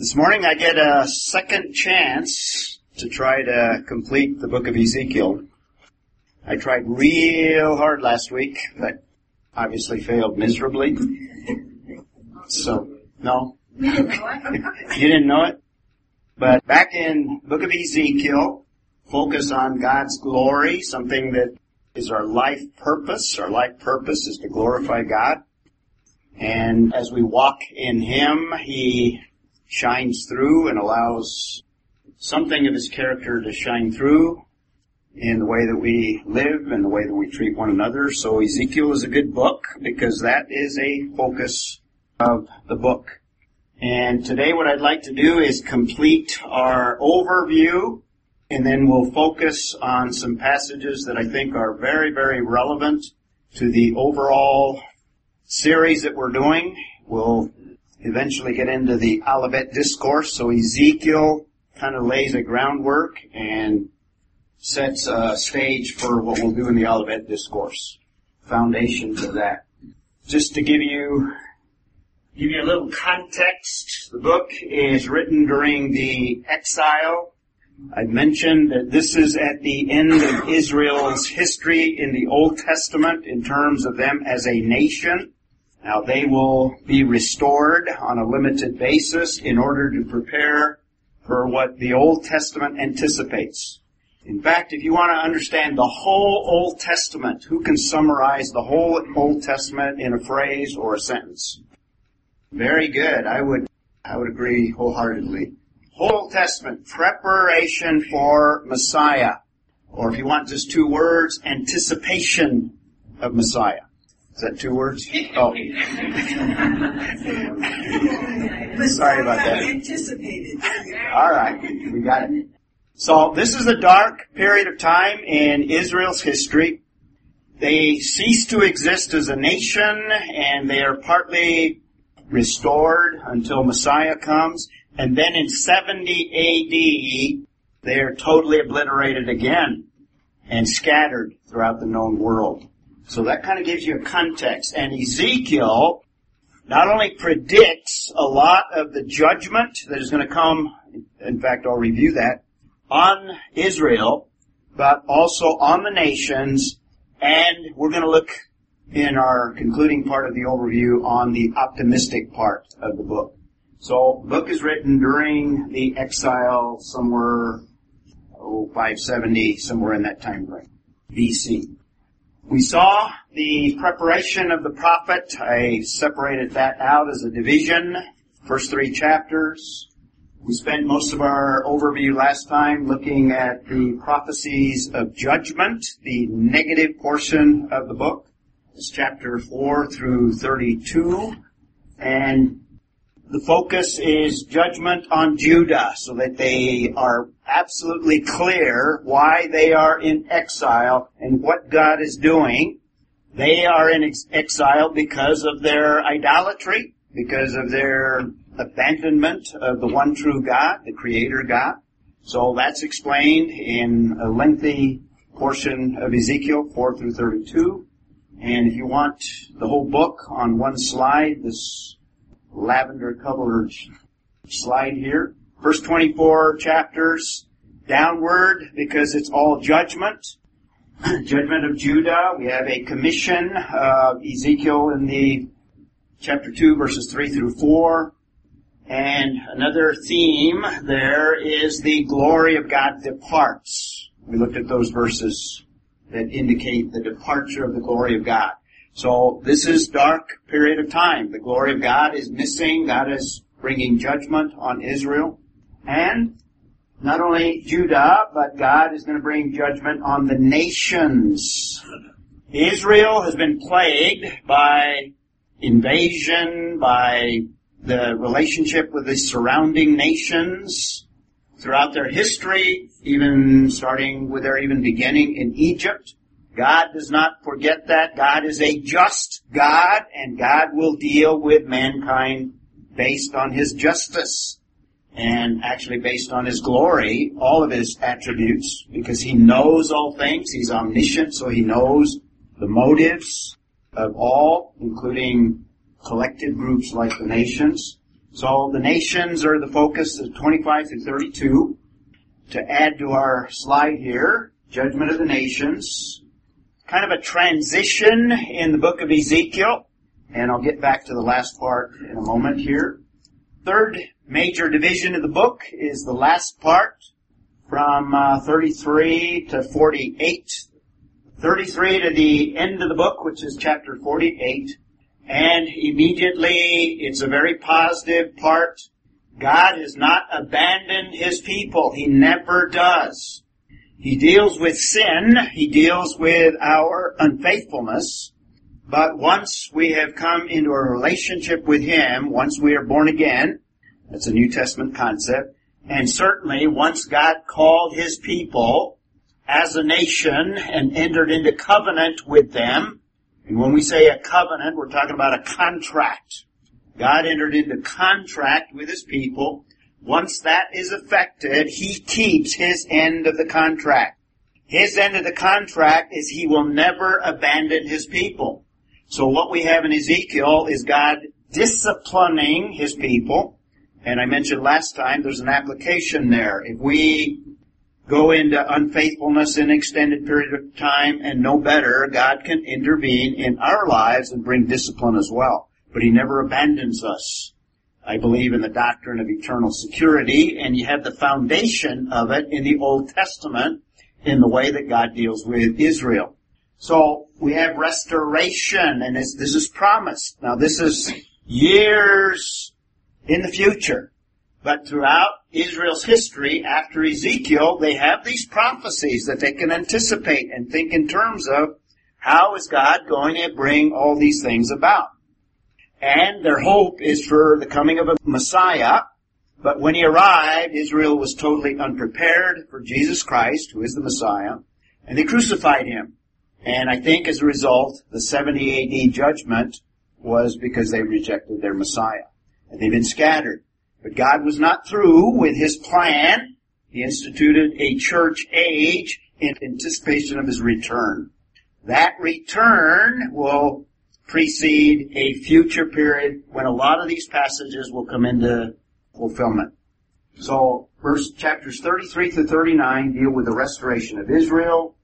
This morning I get a second chance to try to complete the book of Ezekiel. I tried real hard last week, but obviously failed miserably. So, no? You didn't know it? But back in book of Ezekiel, focus on God's glory, something that is our life purpose. Our life purpose is to glorify God. And as we walk in Him, He shines through and allows something of His character to shine through in the way that we live and the way that we treat one another. So Ezekiel is a good book because that is a focus of the book. And today what I'd like to do is complete our overview and then we'll focus on some passages that I think are very, very relevant to the overall series that we're doing. We'll eventually get into the Olivet Discourse. So Ezekiel kind of lays a groundwork and sets a stage for what we'll do in the Olivet Discourse. Foundation for that. Just to give you give you a little context, the book is written during the exile. I mentioned that this is at the end of Israel's history in the Old Testament in terms of them as a nation. Now they will be restored on a limited basis in order to prepare for what the Old Testament anticipates. In fact, if you want to understand the whole Old Testament, who can summarize the whole Old Testament in a phrase or a sentence? Very good. I would, I would agree wholeheartedly. Whole Old Testament, preparation for Messiah. Or if you want just two words, anticipation of Messiah. Is that two words? Oh. Sorry about that. Anticipated. All right, we got it. So this is a dark period of time in Israel's history. They cease to exist as a nation and they are partly restored until Messiah comes. And then in 70 AD, they are totally obliterated again and scattered throughout the known world. So that kind of gives you a context. And Ezekiel not only predicts a lot of the judgment that is going to come, in fact, I'll review that, on Israel, but also on the nations, and we're going to look in our concluding part of the overview on the optimistic part of the book. So, book is written during the exile somewhere, oh, 570, somewhere in that time frame, BC. We saw the preparation of the prophet. I separated that out as a division. First three chapters. We spent most of our overview last time looking at the prophecies of judgment, the negative portion of the book. It's chapter 4 through 32. And the focus is judgment on Judah so that they are absolutely clear why they are in exile and what God is doing. They are in ex- exile because of their idolatry, because of their abandonment of the one true God, the creator God. So that's explained in a lengthy portion of Ezekiel 4 through 32. And if you want the whole book on one slide, this lavender colored slide here. First 24 chapters downward because it's all judgment. judgment of Judah. We have a commission of Ezekiel in the chapter 2 verses 3 through 4. And another theme there is the glory of God departs. We looked at those verses that indicate the departure of the glory of God. So this is dark period of time. The glory of God is missing. God is bringing judgment on Israel. And not only Judah, but God is going to bring judgment on the nations. Israel has been plagued by invasion, by the relationship with the surrounding nations throughout their history, even starting with their even beginning in Egypt. God does not forget that. God is a just God and God will deal with mankind based on His justice and actually based on His glory, all of His attributes, because He knows all things. He's omniscient, so He knows the motives of all, including collective groups like the nations. So the nations are the focus of 25 through 32. To add to our slide here, judgment of the nations. Kind of a transition in the book of Ezekiel. And I'll get back to the last part in a moment here. Third major division of the book is the last part from uh, 33 to 48. 33 to the end of the book, which is chapter 48. And immediately, it's a very positive part. God has not abandoned His people. He never does. He deals with sin. He deals with our unfaithfulness. But once we have come into a relationship with Him, once we are born again, that's a New Testament concept, and certainly once God called His people as a nation and entered into covenant with them, and when we say a covenant, we're talking about a contract. God entered into contract with His people. Once that is effected, He keeps His end of the contract. His end of the contract is He will never abandon His people. So what we have in Ezekiel is God disciplining His people. And I mentioned last time, there's an application there. If we go into unfaithfulness in an extended period of time and know better, God can intervene in our lives and bring discipline as well. But He never abandons us. I believe in the doctrine of eternal security, and you have the foundation of it in the Old Testament in the way that God deals with Israel. So we have restoration, and this, is promised. Now this is years in the future. But throughout Israel's history, after Ezekiel, they have these prophecies that they can anticipate and think in terms of how is God going to bring all these things about. And their hope is for the coming of a Messiah. But when he arrived, Israel was totally unprepared for Jesus Christ, who is the Messiah, and they crucified him. And I think as a result, the 70 AD judgment was because they rejected their Messiah. And they've been scattered. But God was not through with His plan. He instituted a church age in anticipation of His return. That return will precede a future period when a lot of these passages will come into fulfillment. So, verse chapters 33 to 39 deal with the restoration of Israel.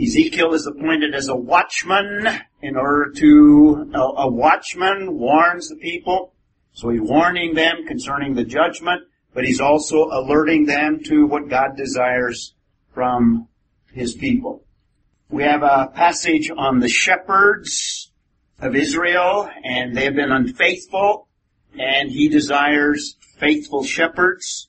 Ezekiel is appointed as a watchman in order to, a, a watchman warns the people so he's warning them concerning the judgment, but he's also alerting them to what God desires from his people. We have a passage on the shepherds of Israel, and they have been unfaithful, and he desires faithful shepherds.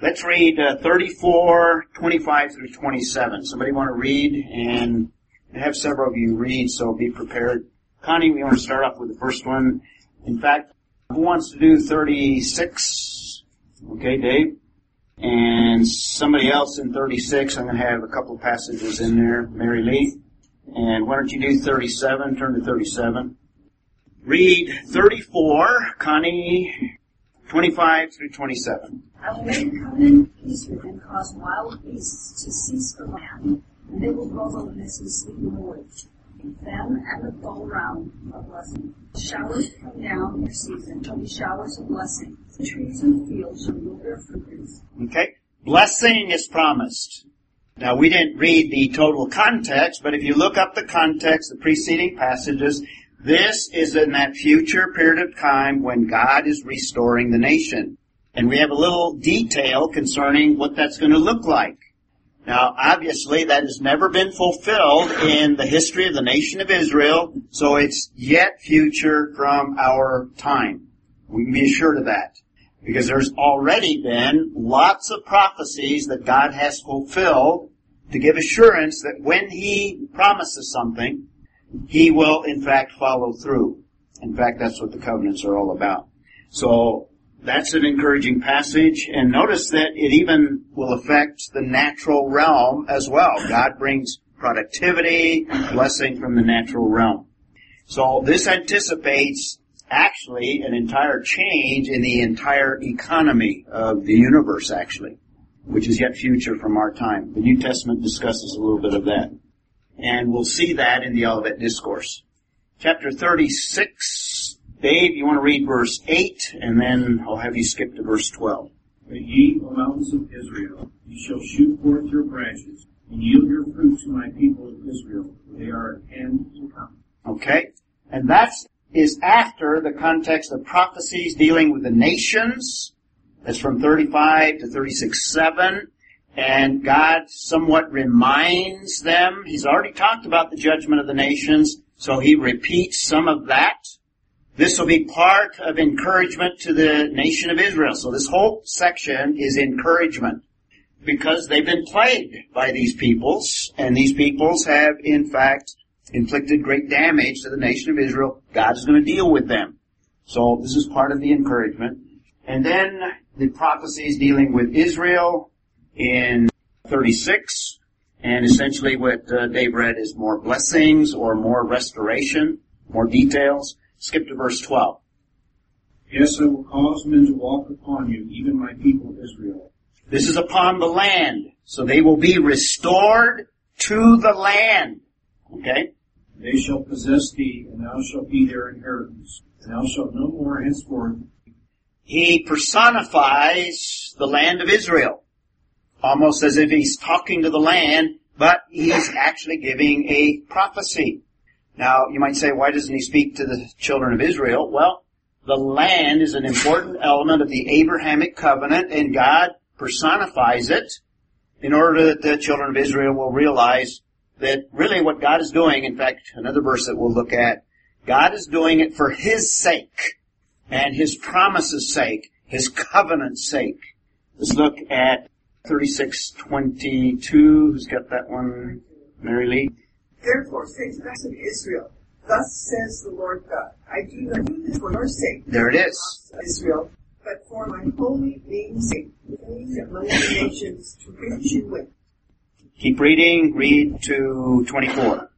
Let's read uh, 34, 25 through 27. Somebody want to read? And I have several of you read, so be prepared. Connie, we want to start off with the first one. In fact, who wants to do 36? Okay, Dave. And somebody else in 36, I'm going to have a couple passages in there. Mary Lee. And why don't you do 37? Turn to 37. Read 34, Connie, 25 through 27. I will make a covenant with them, cause wild beasts to cease from land, and they will dwell wilderness and sleep in the woods them and the all round of blessing. Showers come down in their season shall be showers of blessing. The trees and the field shall yield their fruits. Okay? Blessing is promised. Now we didn't read the total context, but if you look up the context, the preceding passages, this is in that future period of time when God is restoring the nation. And we have a little detail concerning what that's going to look like. Now, obviously, that has never been fulfilled in the history of the nation of Israel, so it's yet future from our time. We can be assured of that. Because there's already been lots of prophecies that God has fulfilled to give assurance that when He promises something, He will in fact follow through. In fact, that's what the covenants are all about. So, that's an encouraging passage. And notice that it even will affect the natural realm as well. God brings productivity, blessing from the natural realm. So this anticipates actually an entire change in the entire economy of the universe actually, which is yet future from our time. The New Testament discusses a little bit of that. And we'll see that in the Olivet Discourse. Chapter 36 Dave, you want to read verse 8, and then I'll have you skip to verse 12. But ye, O mountains of Israel, ye shall shoot forth your branches, and yield your fruit to my people of Israel, for they are at hand to come. Okay? And that is after the context of prophecies dealing with the nations. That's from 35 to 36 7. And God somewhat reminds them. He's already talked about the judgment of the nations, so he repeats some of that. This will be part of encouragement to the nation of Israel. So this whole section is encouragement because they've been plagued by these peoples, and these peoples have in fact inflicted great damage to the nation of Israel. God is going to deal with them. So this is part of the encouragement. And then the prophecies dealing with Israel in 36, and essentially what uh, Dave read is more blessings or more restoration, more details. Skip to verse 12. Yes, I will cause men to walk upon you, even my people Israel. This is upon the land. So they will be restored to the land. Okay? They shall possess thee, and thou shalt be their inheritance. Thou shalt no more henceforth. He personifies the land of Israel. Almost as if he's talking to the land, but he's actually giving a prophecy. Now, you might say, why doesn't he speak to the children of Israel? Well, the land is an important element of the Abrahamic covenant, and God personifies it in order that the children of Israel will realize that really what God is doing, in fact, another verse that we'll look at, God is doing it for His sake and His promise's sake, His covenant's sake. Let's look at 3622. Who's got that one? Mary Lee? Therefore say to the house of Israel, Thus says the Lord God, I do not do this for your sake, There it is. Israel, but for my holy name's sake, among the nations to reach you with. Keep reading. Read to 24.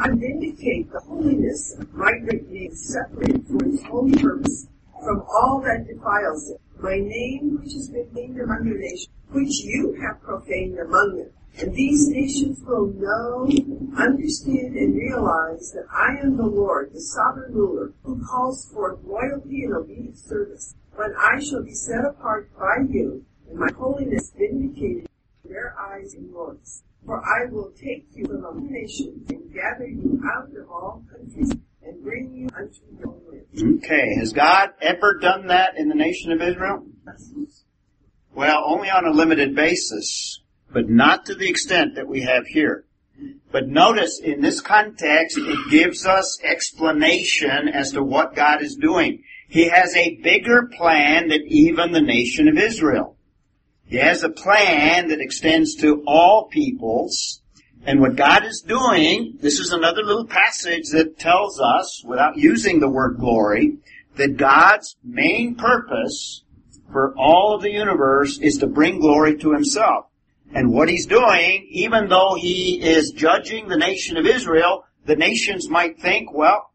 I vindicate the holiness of my name, separated for its holy purpose from all that defiles it. My name, which has been named among the nations, which you have profaned among them. And these nations will know, understand, and realize that I am the Lord, the sovereign ruler, who calls forth loyalty and obedient service. When I shall be set apart by you, and my holiness vindicated in their eyes and yours. For I will take you from among nations and gather you out of all countries and bring you unto your land. Okay. Has God ever done that in the nation of Israel? Well, only on a limited basis, but not to the extent that we have here. But notice in this context, it gives us explanation as to what God is doing. He has a bigger plan than even the nation of Israel. He has a plan that extends to all peoples. And what God is doing, this is another little passage that tells us, without using the word glory, that God's main purpose for all of the universe is to bring glory to himself. And what he's doing, even though he is judging the nation of Israel, the nations might think, well,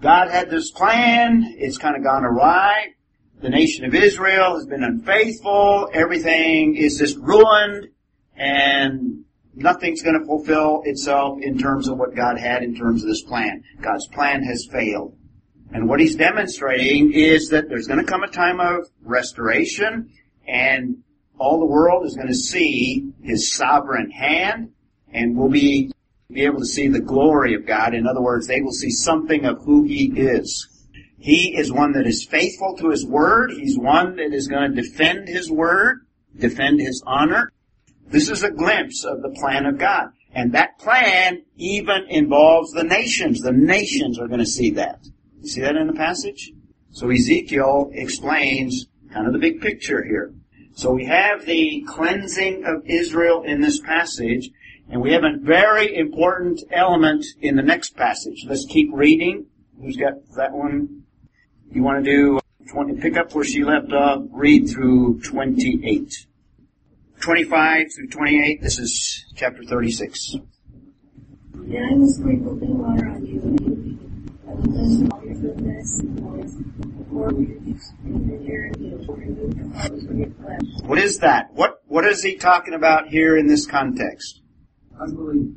God had this plan, it's kind of gone awry, the nation of Israel has been unfaithful, everything is just ruined, and nothing's going to fulfill itself in terms of what God had in terms of this plan. God's plan has failed. And what he's demonstrating is that there's going to come a time of restoration and all the world is going to see his sovereign hand and will be, be able to see the glory of God. In other words, they will see something of who he is. He is one that is faithful to his word. He's one that is going to defend his word, defend his honor. This is a glimpse of the plan of God. And that plan even involves the nations. The nations are going to see that. You see that in the passage? So Ezekiel explains kind of the big picture here. So we have the cleansing of Israel in this passage, and we have a very important element in the next passage. Let's keep reading. Who's got that one? You want to do 20, pick up where she left off, read through 28. 25 through 28, this is chapter 36. And I will sprinkle new water on you, and you will I will cleanse all your filthiness and noise, before you and your hair and you remove your clothes from your flesh. What is that? What, what is he talking about here in this context? Unbelief.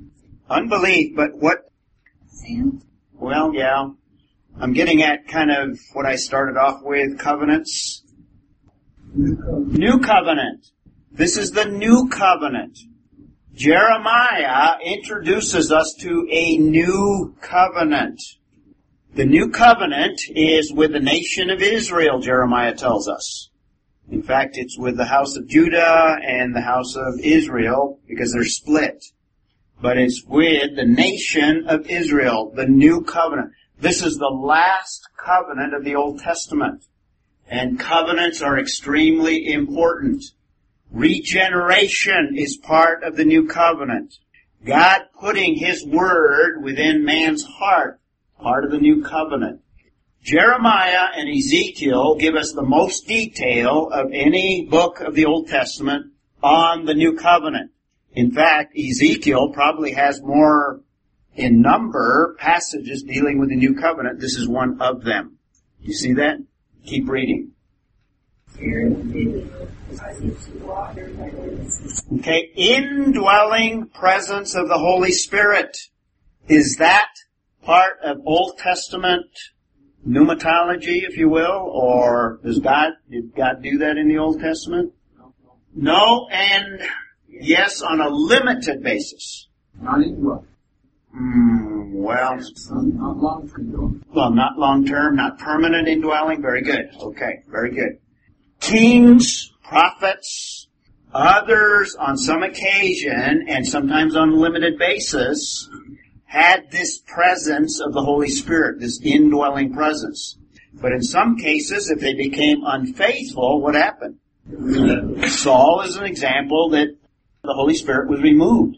Unbelief, but what, Sam? well, yeah. I'm getting at kind of what I started off with, covenants. New covenant. This is the new covenant. Jeremiah introduces us to a new covenant. The new covenant is with the nation of Israel, Jeremiah tells us. In fact, it's with the house of Judah and the house of Israel because they're split. But it's with the nation of Israel, the new covenant. This is the last covenant of the Old Testament. And covenants are extremely important. Regeneration is part of the new covenant. God putting His word within man's heart, part of the new covenant. Jeremiah and Ezekiel give us the most detail of any book of the Old Testament on the new covenant. In fact, Ezekiel probably has more in number passages dealing with the new covenant. This is one of them. You see that? Keep reading. Okay, indwelling presence of the Holy Spirit. Is that part of Old Testament pneumatology, if you will, or does God, did God do that in the Old Testament? No, and yes, on a limited basis. Not indwelling. Mm, well, Not long term. well, not long term, not permanent indwelling. Very good. Okay, very good. Kings, prophets, others on some occasion, and sometimes on a limited basis, had this presence of the Holy Spirit, this indwelling presence. But in some cases, if they became unfaithful, what happened? Saul is an example that the Holy Spirit was removed.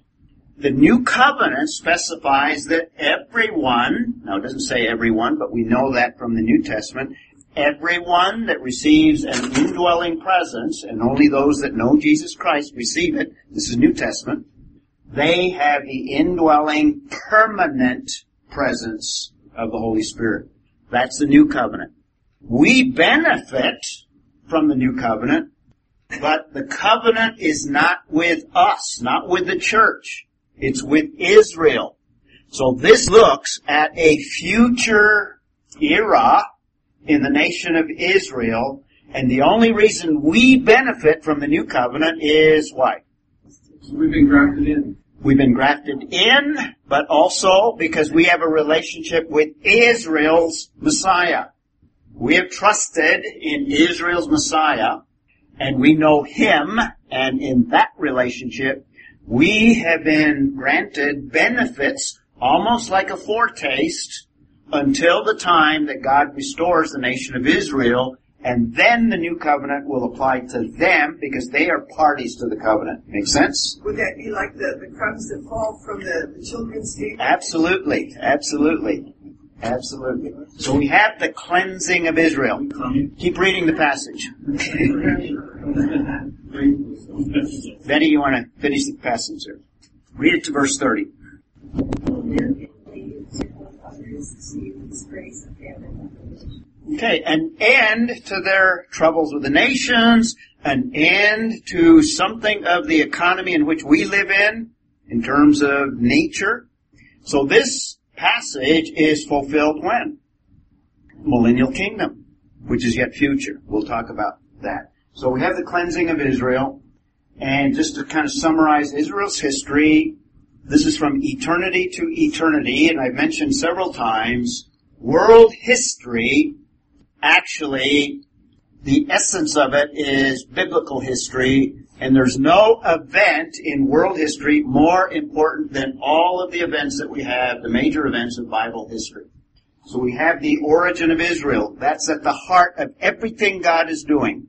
The new covenant specifies that everyone, now it doesn't say everyone, but we know that from the New Testament, everyone that receives an indwelling presence, and only those that know Jesus Christ receive it, this is the New Testament, they have the indwelling permanent presence of the Holy Spirit. That's the new covenant. We benefit from the new covenant, but the covenant is not with us, not with the church. It's with Israel. So this looks at a future era in the nation of Israel, and the only reason we benefit from the new covenant is why? We've been grafted in. We've been grafted in, but also because we have a relationship with Israel's Messiah. We have trusted in Israel's Messiah, and we know Him, and in that relationship, we have been granted benefits almost like a foretaste until the time that God restores the nation of Israel, and then the new covenant will apply to them because they are parties to the covenant. Make sense? Would that be like the, the crumbs that fall from the, the children's table? Absolutely, absolutely, absolutely. So we have the cleansing of Israel. Keep reading the passage. Betty, you want to finish the passage there? Read it to verse 30. Okay, an end to their troubles with the nations, an end to something of the economy in which we live in, in terms of nature. So this passage is fulfilled when? Millennial kingdom, which is yet future. We'll talk about that. So we have the cleansing of Israel, and just to kind of summarize Israel's history, this is from eternity to eternity, and I've mentioned several times, world history, actually, the essence of it is biblical history, and there's no event in world history more important than all of the events that we have, the major events of Bible history. So we have the origin of Israel. That's at the heart of everything God is doing.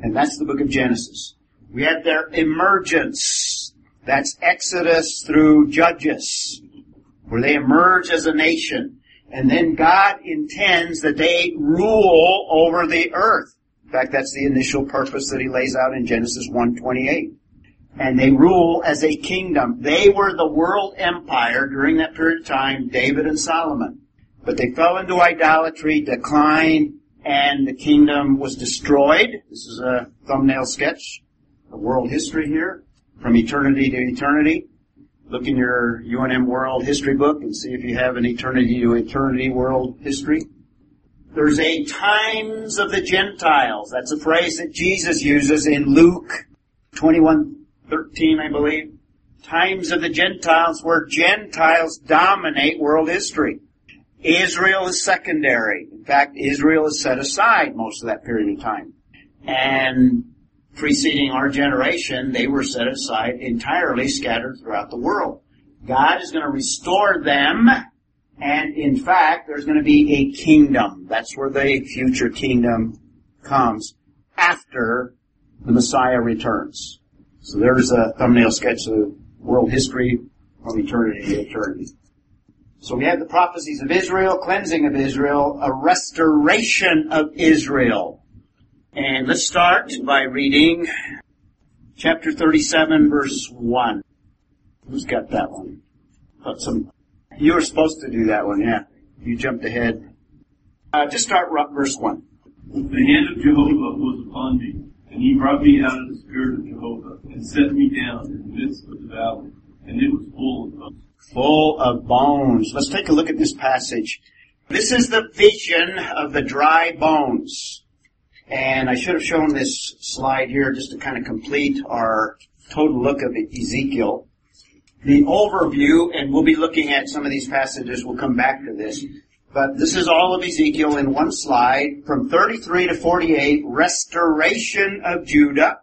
And that's the book of Genesis. We had their emergence. That's Exodus through Judges, where they emerge as a nation. And then God intends that they rule over the earth. In fact, that's the initial purpose that he lays out in Genesis 1:28. And they rule as a kingdom. They were the world empire during that period of time, David and Solomon. But they fell into idolatry, decline, and the kingdom was destroyed. This is a thumbnail sketch world history here, from eternity to eternity. look in your UNM World History book and see if you have an eternity to eternity world history. There's a times of the Gentiles. That's a phrase that Jesus uses in Luke 21:13, I believe. Times of the Gentiles where Gentiles dominate world history. Israel is secondary. In fact, Israel is set aside most of that period of time. And preceding our generation, they were set aside entirely scattered throughout the world. God is going to restore them, and in fact, there's going to be a kingdom. That's where the future kingdom comes after the Messiah returns. So there's a thumbnail sketch of world history from eternity to eternity. So we have the prophecies of Israel, cleansing of Israel, a restoration of Israel. And let's start by reading chapter 37 verse 1. Who's got that one? Got some, you were supposed to do that one, yeah. You jumped ahead. Uh, just start verse 1. The hand of Jehovah was upon me, and he brought me out of the spirit of Jehovah, and set me down in the midst of the valley, and it was full of bones. Full of bones. Let's take a look at this passage. This is the vision of the dry bones. And I should have shown this slide here just to kind of complete our total look of Ezekiel. The overview, and we'll be looking at some of these passages, we'll come back to this. But this is all of Ezekiel in one slide. From 33 to 48, restoration of Judah.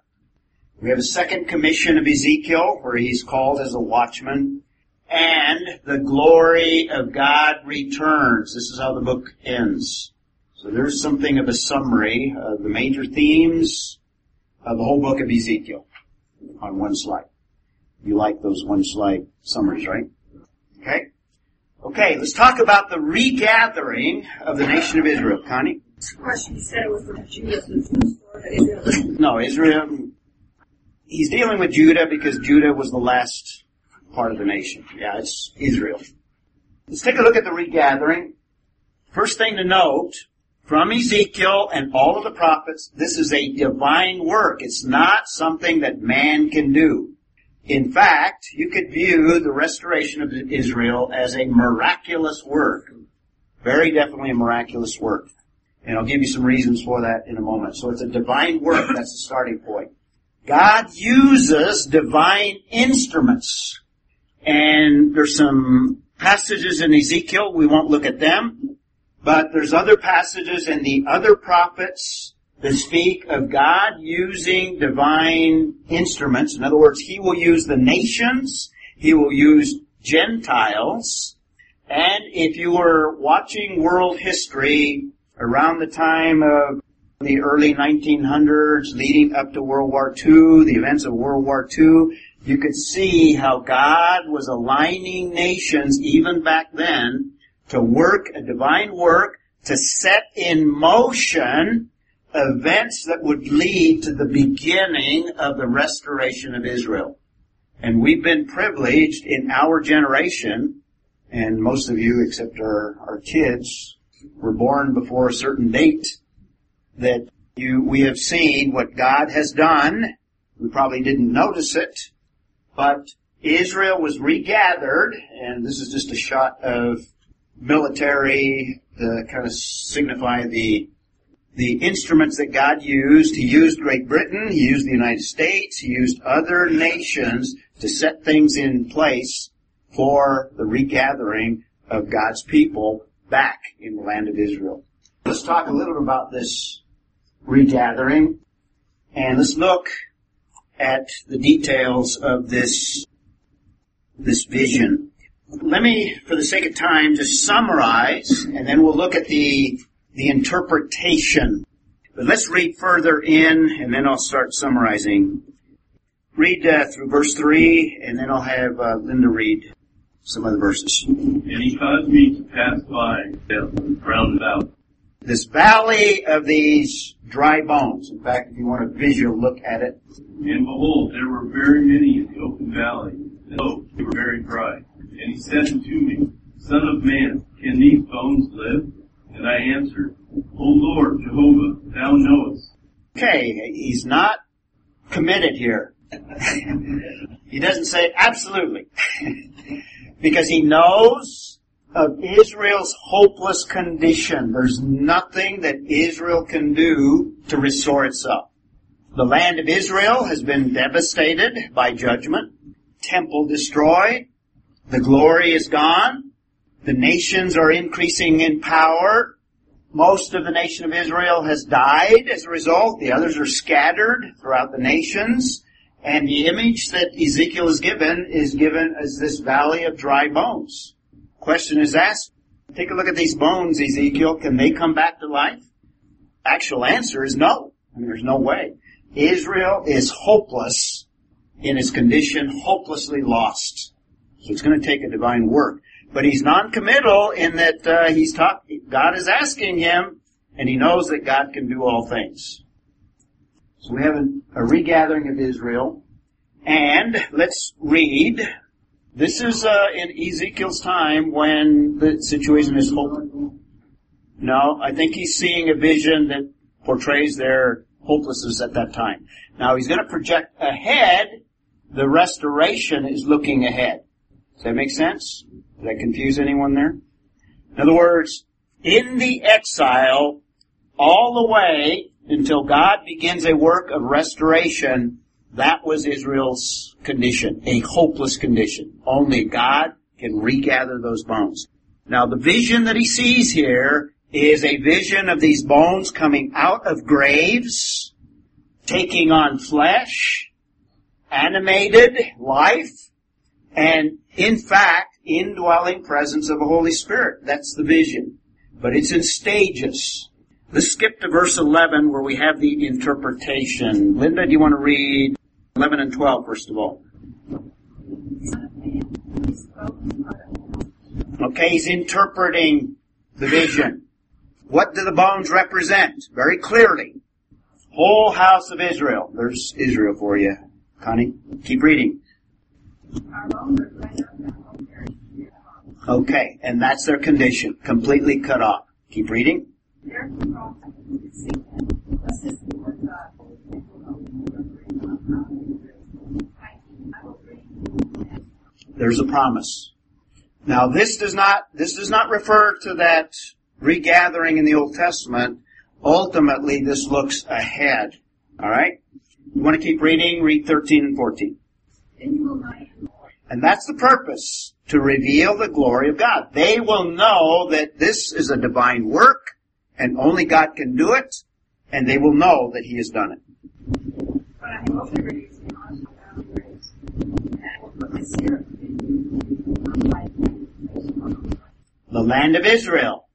We have a second commission of Ezekiel, where he's called as a watchman. And the glory of God returns. This is how the book ends. So there's something of a summary of the major themes of the whole book of Ezekiel on one slide. You like those one slide summaries, right? Okay? Okay, let's talk about the regathering of the nation of Israel. Connie? Question, you said it was so who's Israel? No, Israel, he's dealing with Judah because Judah was the last part of the nation. Yeah, it's Israel. Let's take a look at the regathering. First thing to note, from Ezekiel and all of the prophets, this is a divine work. It's not something that man can do. In fact, you could view the restoration of Israel as a miraculous work. Very definitely a miraculous work. And I'll give you some reasons for that in a moment. So it's a divine work. That's the starting point. God uses divine instruments. And there's some passages in Ezekiel. We won't look at them. But there's other passages in the other prophets that speak of God using divine instruments. In other words, He will use the nations, He will use Gentiles, and if you were watching world history around the time of the early 1900s leading up to World War II, the events of World War II, you could see how God was aligning nations even back then to work a divine work to set in motion events that would lead to the beginning of the restoration of Israel. And we've been privileged in our generation, and most of you except our, our kids were born before a certain date, that you, we have seen what God has done. We probably didn't notice it, but Israel was regathered, and this is just a shot of military to kind of signify the the instruments that God used. He used Great Britain, He used the United States, He used other nations to set things in place for the regathering of God's people back in the land of Israel. Let's talk a little bit about this regathering and let's look at the details of this, this vision. Let me, for the sake of time, just summarize and then we'll look at the the interpretation. But let's read further in, and then I'll start summarizing. Read uh, through verse 3, and then I'll have uh, Linda read some of the verses. And he caused me to pass by round about. This valley of these dry bones. In fact, if you want a visual look at it. And behold, there were very many in the open valley, and lo, they were very dry. And he said unto me, Son of man, can these bones live? And I answered, O Lord, Jehovah, thou knowest. Okay, he's not committed here. he doesn't say absolutely. because he knows of Israel's hopeless condition. There's nothing that Israel can do to restore itself. The land of Israel has been devastated by judgment, temple destroyed, the glory is gone, the nations are increasing in power, most of the nation of Israel has died as a result, the others are scattered throughout the nations, and the image that Ezekiel is given is given as this valley of dry bones. Question is asked, take a look at these bones, Ezekiel, can they come back to life? Actual answer is no. I mean, there's no way. Israel is hopeless in its condition, hopelessly lost. So it's going to take a divine work. But he's non-committal in that uh, he's talk, God is asking him, and he knows that God can do all things. So we have a, a regathering of Israel, and let's read. This is uh, in Ezekiel's time when the situation is hopeless. No, I think he's seeing a vision that portrays their hopelessness at that time. Now he's going to project ahead. The restoration is looking ahead. Does that make sense? Did I confuse anyone there? In other words, in the exile, all the way until God begins a work of restoration, that was Israel's condition, a hopeless condition. Only God can regather those bones. Now the vision that he sees here is a vision of these bones coming out of graves, taking on flesh, animated life, and in fact, indwelling presence of the Holy Spirit. That's the vision. But it's in stages. Let's skip to verse 11 where we have the interpretation. Linda, do you want to read 11 and 12 first of all? Okay, he's interpreting the vision. What do the bones represent? Very clearly. Whole house of Israel. There's Israel for you, Connie. Keep reading. Okay, and that's their condition. Completely cut off. Keep reading. There's a promise. Now this does not, this does not refer to that regathering in the Old Testament. Ultimately, this looks ahead. Alright? You want to keep reading? Read 13 and 14. And that's the purpose, to reveal the glory of God. They will know that this is a divine work, and only God can do it, and they will know that He has done it. The land of Israel.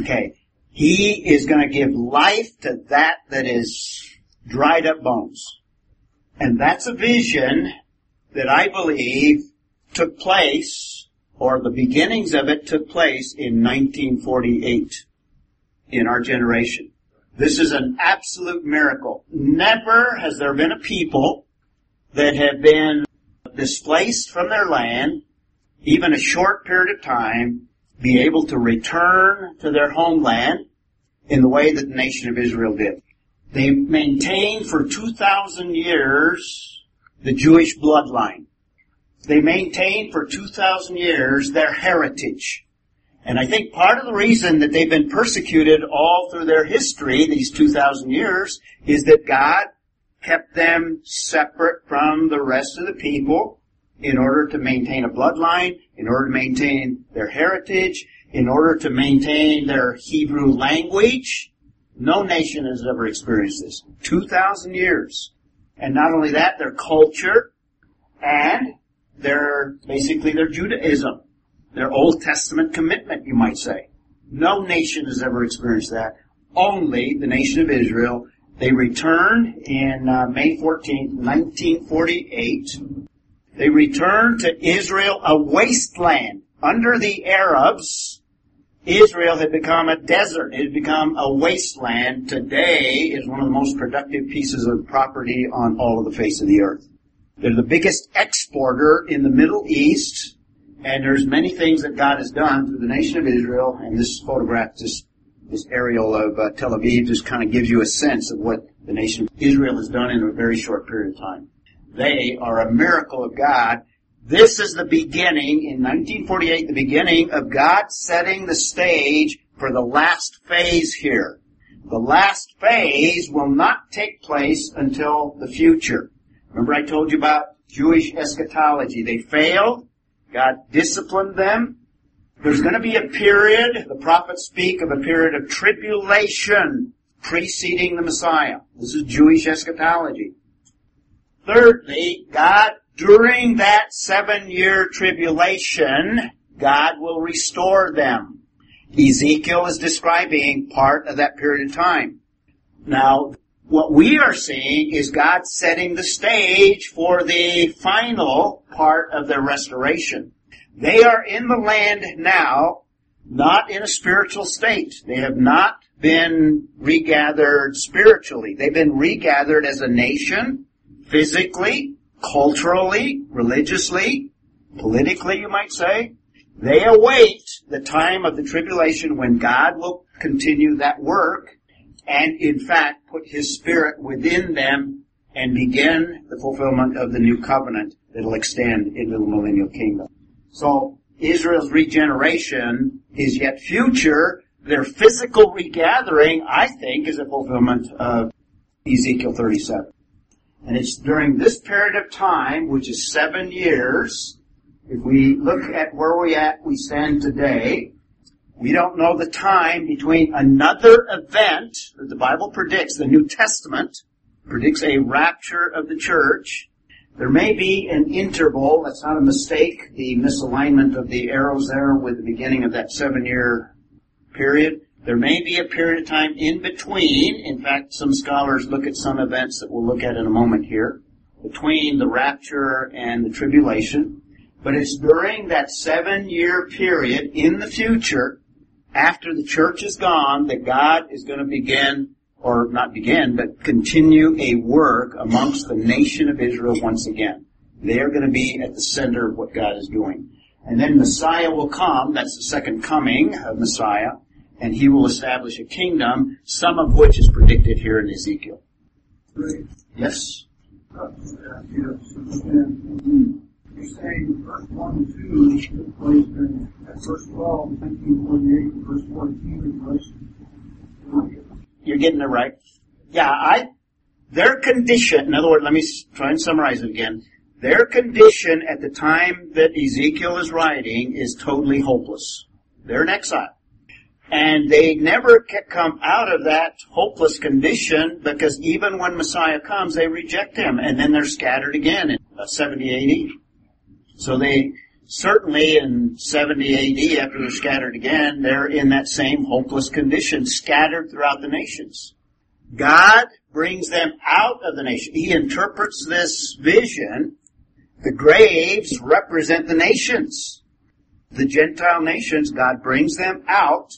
Okay. He is going to give life to that that is dried up bones. And that's a vision that I believe took place, or the beginnings of it took place in 1948 in our generation. This is an absolute miracle. Never has there been a people that have been displaced from their land, even a short period of time, be able to return to their homeland in the way that the nation of Israel did. They maintained for 2,000 years the Jewish bloodline. They maintained for 2,000 years their heritage. And I think part of the reason that they've been persecuted all through their history, these 2,000 years, is that God kept them separate from the rest of the people in order to maintain a bloodline, in order to maintain their heritage, in order to maintain their Hebrew language. No nation has ever experienced this. 2,000 years. And not only that, their culture and their, basically their Judaism. Their Old Testament commitment, you might say. No nation has ever experienced that. Only the nation of Israel. They returned in uh, May 14, 1948. They returned to Israel, a wasteland. Under the Arabs, Israel had become a desert. It had become a wasteland. Today is one of the most productive pieces of property on all of the face of the earth. They're the biggest exporter in the Middle East, and there's many things that God has done through the nation of Israel, and this photograph just this aerial of uh, Tel Aviv just kind of gives you a sense of what the nation of Israel has done in a very short period of time. They are a miracle of God. This is the beginning, in 1948, the beginning of God setting the stage for the last phase here. The last phase will not take place until the future. Remember I told you about Jewish eschatology. They failed. God disciplined them. There's going to be a period, the prophets speak of a period of tribulation preceding the Messiah. This is Jewish eschatology. Thirdly, God, during that seven year tribulation, God will restore them. Ezekiel is describing part of that period of time. Now, what we are seeing is God setting the stage for the final part of their restoration. They are in the land now, not in a spiritual state. They have not been regathered spiritually. They've been regathered as a nation, physically, culturally, religiously, politically, you might say. They await the time of the tribulation when God will continue that work and in fact put His Spirit within them and begin the fulfillment of the new covenant that'll extend into the millennial kingdom. So Israel's regeneration is yet future. Their physical regathering, I think, is a fulfillment of Ezekiel 37. And it's during this period of time, which is seven years, if we look at where we at, we stand today, we don't know the time between another event that the Bible predicts, the New Testament predicts a rapture of the church. There may be an interval, that's not a mistake, the misalignment of the arrows there with the beginning of that seven year period. There may be a period of time in between. In fact, some scholars look at some events that we'll look at in a moment here, between the rapture and the tribulation. But it's during that seven year period in the future, after the church is gone, that God is going to begin, or not begin, but continue a work amongst the nation of Israel once again. They are going to be at the center of what God is doing. And then Messiah will come, that's the second coming of Messiah, and he will establish a kingdom, some of which is predicted here in Ezekiel. Right. Yes? Uh, yes. And you're saying verse 1 and 2 took place during at verse 12, 1948, verse 14 in Galatians. You're getting it right. Yeah, I, their condition, in other words, let me try and summarize it again. Their condition at the time that Ezekiel is writing is totally hopeless. They're in exile. And they never come out of that hopeless condition because even when Messiah comes, they reject him and then they're scattered again in uh, 70 AD. So they, certainly in 70 AD, after they're scattered again, they're in that same hopeless condition, scattered throughout the nations. God brings them out of the nation. He interprets this vision. The graves represent the nations. The Gentile nations, God brings them out.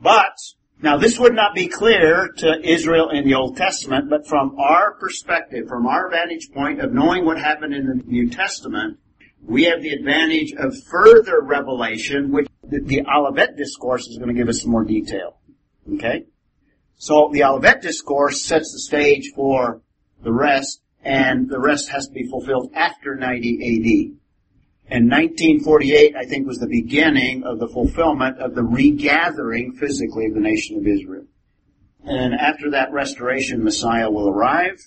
But, now this would not be clear to Israel in the Old Testament, but from our perspective, from our vantage point of knowing what happened in the New Testament, we have the advantage of further revelation, which the, Olivet Discourse is going to give us some more detail. Okay? So the Olivet Discourse sets the stage for the rest, and the rest has to be fulfilled after 90 AD. And 1948, I think, was the beginning of the fulfillment of the regathering physically of the nation of Israel. And after that restoration, Messiah will arrive.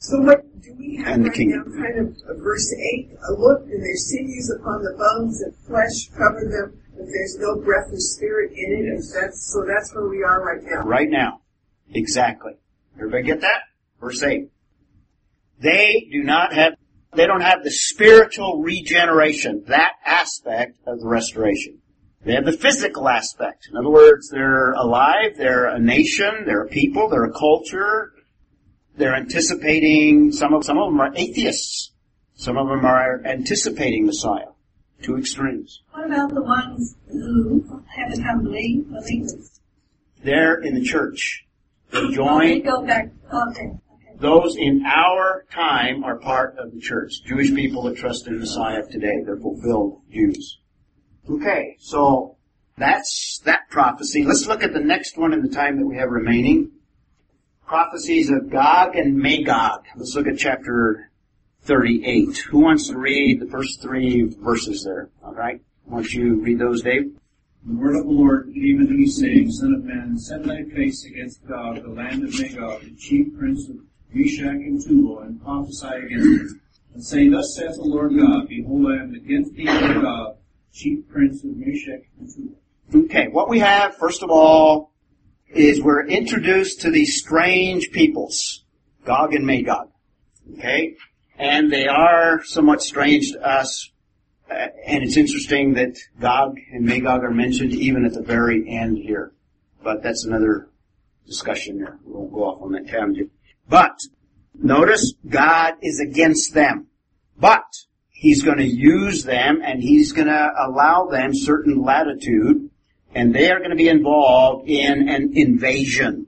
So what do we have And the right now? Kind of verse eight. A look, and their sinews upon the bones, and flesh cover them, but there's no breath of spirit in it. And that's so. That's where we are right now. Right now. Exactly. Everybody get that? Verse 8. They do not have, they don't have the spiritual regeneration, that aspect of the restoration. They have the physical aspect. In other words, they're alive, they're a nation, they're a people, they're a culture, they're anticipating, some of, some of them are atheists. Some of them are anticipating Messiah. Two extremes. What about the ones who have become believe- believers? They're in the church. They Oh, they join go back, okay. Those in our time are part of the church. Jewish people that trust in Messiah today, they're fulfilled Jews. Okay, so That's that prophecy. Let's look at the next one in the time that we have remaining. Prophecies of Gog and Magog. Let's look at chapter 38. Who wants to read the first three verses there? Alright. Don't you read those, Dave? The word of the Lord came unto me, saying, Son of man, set thy face against Gog, the land of Magog, the chief prince of Meshech and Tubal, and prophesy against him. And say, Thus saith the Lord God, Behold, I am against thee, O Gog, chief prince of Meshech and Tubal. Okay, what we have, first of all, is we're introduced to these strange peoples, Gog and Magog. Okay? And they are somewhat strange to us uh, and it's interesting that Gog and Magog are mentioned even at the very end here. But that's another discussion there. We won't go off on that tangent. But notice God is against them. But He's going to use them and He's going to allow them certain latitude and they are going to be involved in an invasion.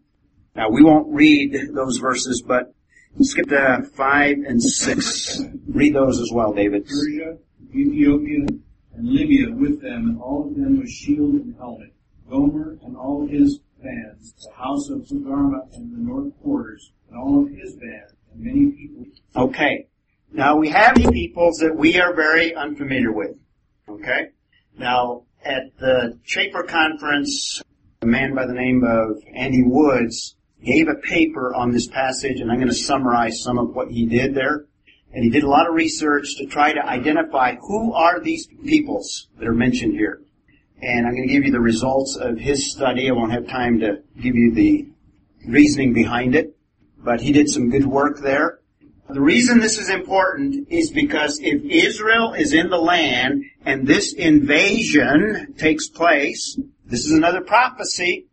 Now we won't read those verses, but skip to five and six. Read those as well, David. Persia, Ethiopia, and Libya with them, and all of them with shield and helmet. Gomer and all his bands, the house of Togarmah and the north quarters, and all of his band, and many people. Okay. Now we have these peoples that we are very unfamiliar with. Okay? Now, at the Chafer conference, a man by the name of Andy Woods gave a paper on this passage, and I'm going to summarize some of what he did there. And he did a lot of research to try to identify who are these peoples that are mentioned here. And I'm going to give you the results of his study. I won't have time to give you the reasoning behind it, but he did some good work there. The reason this is important is because if Israel is in the land and this invasion takes place, this is another prophecy,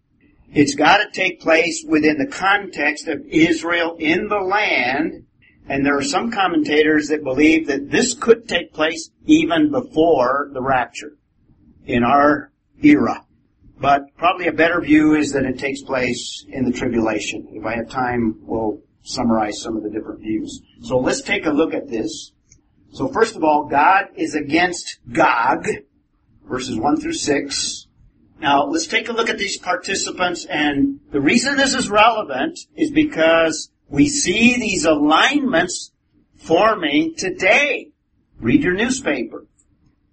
it's got to take place within the context of Israel in the land and there are some commentators that believe that this could take place even before the rapture in our era. But probably a better view is that it takes place in the tribulation. If I have time, we'll summarize some of the different views. So let's take a look at this. So first of all, God is against Gog, verses 1 through 6. Now, let's take a look at these participants, and the reason this is relevant is because we see these alignments forming today. Read your newspaper.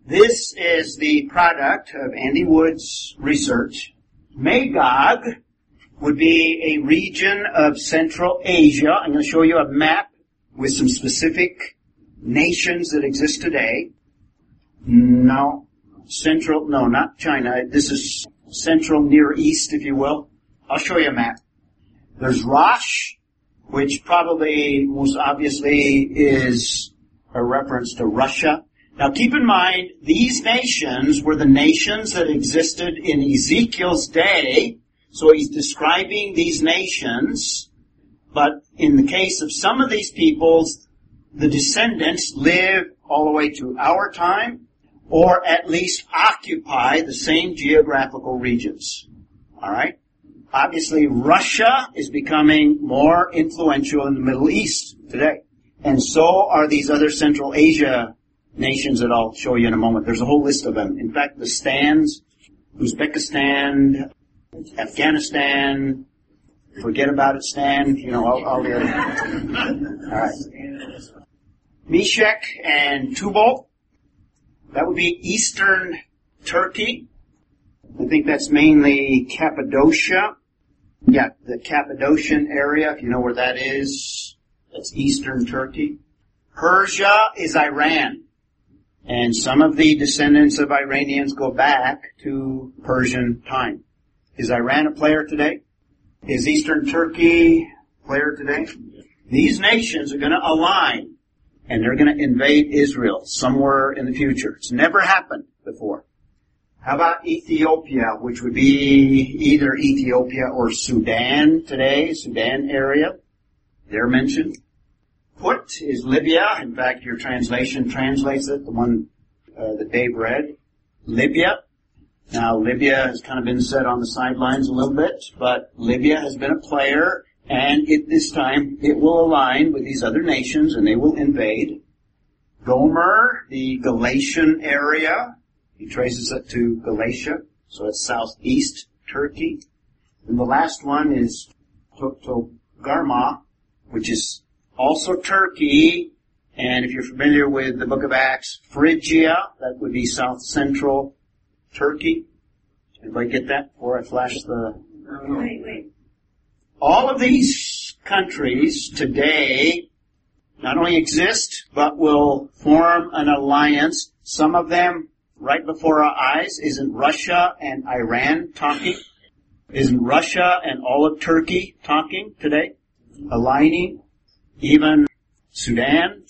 This is the product of Andy Woods' research. Magog would be a region of Central Asia. I'm going to show you a map with some specific nations that exist today. No, Central, no, not China. This is Central Near East, if you will. I'll show you a map. There's Rosh, which probably most obviously is a reference to Russia. Now keep in mind, these nations were the nations that existed in Ezekiel's day, so he's describing these nations, but in the case of some of these peoples, the descendants live all the way to our time, or at least occupy the same geographical regions. Alright? Obviously, Russia is becoming more influential in the Middle East today. And so are these other Central Asia nations that I'll show you in a moment. There's a whole list of them. In fact, the stands, Uzbekistan, Afghanistan, forget about it, Stan, you know, all, all the other. Alright. Meshech and Tubal, that would be eastern Turkey. I think that's mainly Cappadocia. Yeah, the Cappadocian area, if you know where that is, that's eastern Turkey. Persia is Iran. And some of the descendants of Iranians go back to Persian time. Is Iran a player today? Is Eastern Turkey a player today? These nations are going to align and they're going to invade Israel somewhere in the future. It's never happened before. How about Ethiopia, which would be either Ethiopia or Sudan today, Sudan area? They're mentioned. Put is Libya. In fact, your translation translates it, the one uh, that Dave read. Libya. Now, Libya has kind of been set on the sidelines a little bit, but Libya has been a player, and at this time it will align with these other nations, and they will invade. Gomer, the Galatian area, he traces it to Galatia, So it's southeast Turkey. And the last one is Togarmah, which is also Turkey. And if you're familiar with the book of Acts, Phrygia, that would be south central Turkey. Everybody get that before I flash the Wait, wait. all of these countries today not only exist, but will form an alliance. Some of them right before our eyes. Isn't Russia and Iran talking? Isn't Russia and all of Turkey talking today? Aligning? Even Sudan?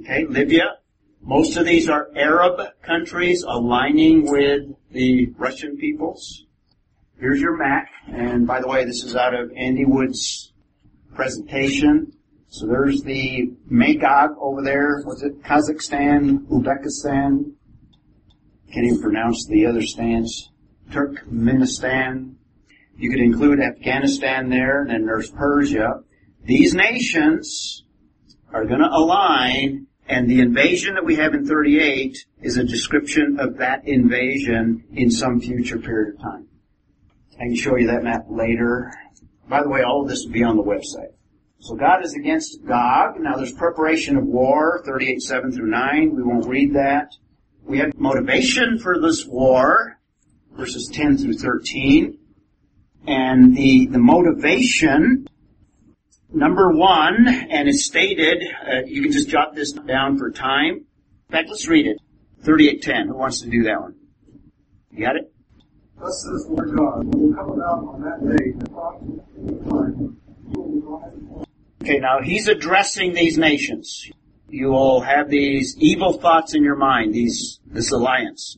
Okay, Libya? Most of these are Arab countries aligning with the Russian peoples. Here's your map, and by the way, this is out of Andy Woods' presentation. So there's the Magog over there. Was it Kazakhstan, Uzbekistan? Can't even pronounce the other stands. Turkmenistan. You could include Afghanistan there, and then there's Persia. These nations are going to align, and the invasion that we have in 38 is a description of that invasion in some future period of time. I can show you that map later. By the way, all of this will be on the website. So God is against Gog. Now there's preparation of war, 38, 7 through 9. We won't read that. We have motivation for this war, verses 10 through 13. And the, the motivation, number one, and it's stated, uh, you can just jot this down for time. In fact, let's read it. 3810. Who wants to do that one? You got it? Thus says the Lord God, will come about on that day, the time, you will divide Okay, now he's addressing these nations. You will have these evil thoughts in your mind, these, this alliance.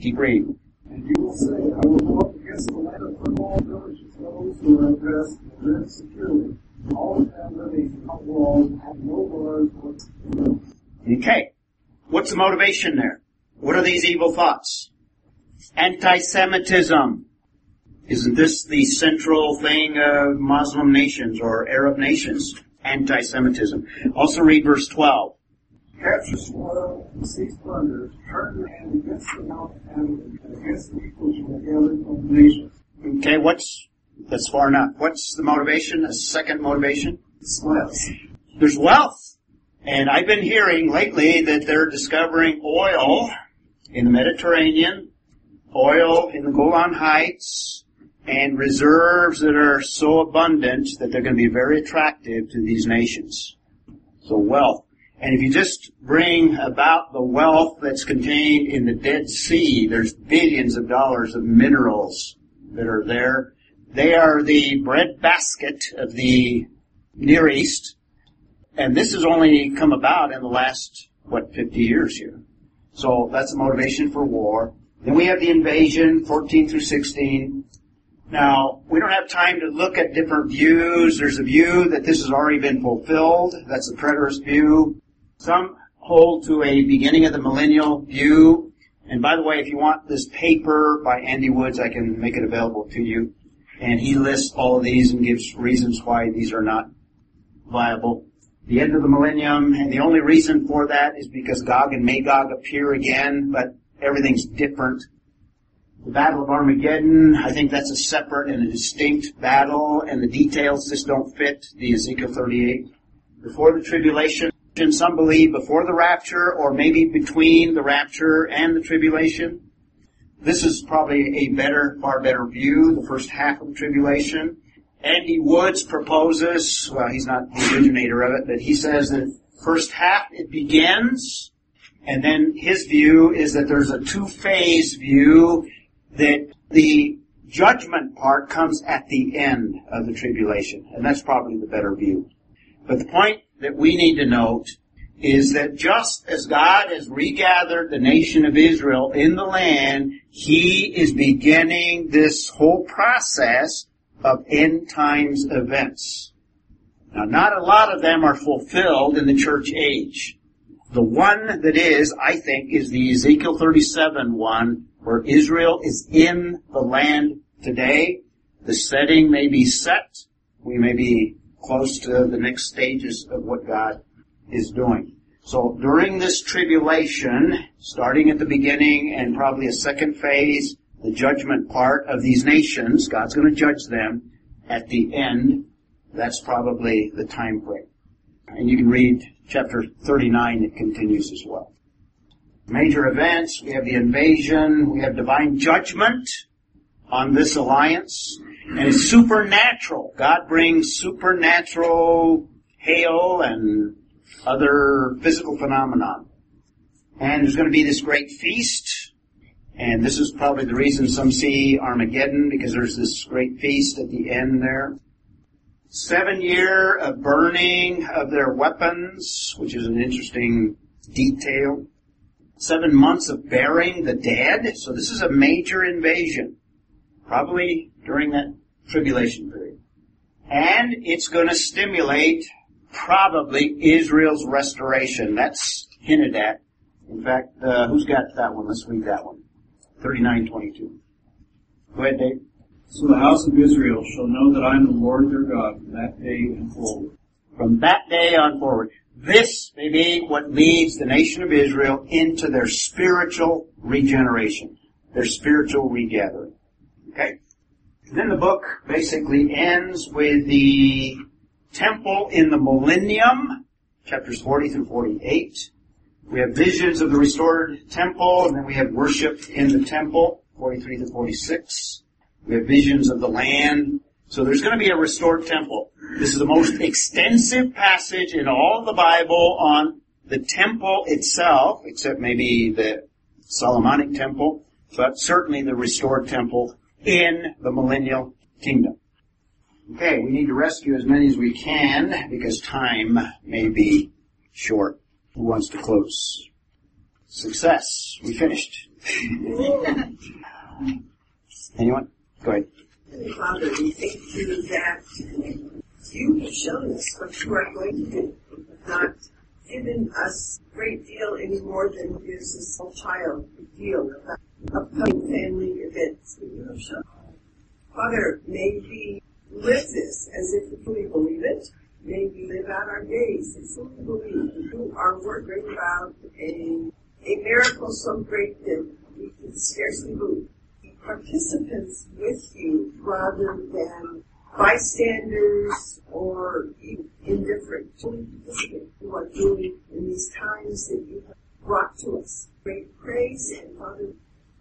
Keep reading. And you will say, I will go up against the land of football villages, those who are rest and live securely. All of them living without walls, have no bars whatsoever. Okay. What's the motivation there? What are these evil thoughts? Anti-Semitism. Isn't this the central thing of Muslim nations or Arab nations? Anti-Semitism. Also read verse 12. Capture spoil, seize plunder, turn your hand against the mouth and against the peoples you have gathered from the nations. Okay, what's, that's far enough. What's the motivation? A second motivation? Smiles. There's wealth. And I've been hearing lately that they're discovering oil in the Mediterranean, oil in the Golan Heights, and reserves that are so abundant that they're going to be very attractive to these nations. So wealth. And if you just bring about the wealth that's contained in the Dead Sea, there's billions of dollars of minerals that are there. They are the breadbasket of the Near East. And this has only come about in the last, what, 50 years here. So that's a motivation for war. Then we have the invasion, 14 through 16. Now, we don't have time to look at different views. There's a view that this has already been fulfilled. That's the preterist view. Some hold to a beginning of the millennial view. And by the way, if you want this paper by Andy Woods, I can make it available to you. And he lists all of these and gives reasons why these are not viable. The end of the millennium, and the only reason for that is because Gog and Magog appear again, but everything's different. The Battle of Armageddon, I think that's a separate and a distinct battle, and the details just don't fit the Ezekiel 38. Before the tribulation, some believe before the rapture, or maybe between the rapture and the tribulation. This is probably a better, far better view, the first half of the tribulation. Andy Woods proposes, well, he's not the originator of it, but he says that first half it begins, and then his view is that there's a two-phase view that the judgment part comes at the end of the tribulation, and that's probably the better view. But the point that we need to note is that just as God has regathered the nation of Israel in the land, He is beginning this whole process of end times events. Now, not a lot of them are fulfilled in the church age. The one that is, I think, is the Ezekiel 37 one, where Israel is in the land today. The setting may be set. We may be close to the next stages of what God is doing. So during this tribulation, starting at the beginning and probably a second phase, the judgment part of these nations. God's going to judge them at the end. That's probably the time frame. And you can read chapter 39, it continues as well. Major events, we have the invasion, we have divine judgment on this alliance, and it's supernatural. God brings supernatural hail and other physical phenomenon. And there's going to be this great feast, and this is probably the reason some see Armageddon, because there's this great feast at the end there. Seven year of burning of their weapons, which is an interesting detail. Seven months of burying the dead. So this is a major invasion. Probably during that tribulation period. And it's going to stimulate probably Israel's restoration. That's hinted at. In fact, uh, who's got that one? Let's read that one. 3922. Go ahead, Dave. So the house of Israel shall know that I am the Lord their God from that day and forward. From that day on forward. This may be what leads the nation of Israel into their spiritual regeneration, their spiritual regathering. Okay? Then the book basically ends with the temple in the millennium, chapters 40 through 48. We have visions of the restored temple, and then we have worship in the temple, 43 to 46. We have visions of the land. So there's going to be a restored temple. This is the most extensive passage in all the Bible on the temple itself, except maybe the Solomonic temple, but certainly the restored temple in the millennial kingdom. Okay, we need to rescue as many as we can because time may be short. Who wants to close? Success. We finished. Anyone? Go ahead. Father, we thank you that you have shown us what you are going to do. Not given us a great deal any more than gives a small child a deal about upcoming family events that you have shown. Father, may we live this as if we fully believe it. May we live out our days and fully believe that you are working about a, a miracle so great that we can scarcely believe participants with you rather than bystanders or indifferent. Fully participate in what doing in these times that you have brought to us. Great praise and Father,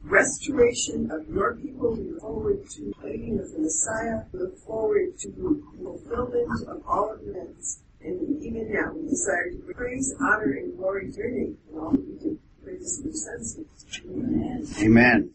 restoration of your people. We look forward to waiting of the Messiah. We look forward to fulfillment of all of the events. And even now, we desire to praise, honor, and glory to your name all that you do. Praise your Son's. Amen. Amen.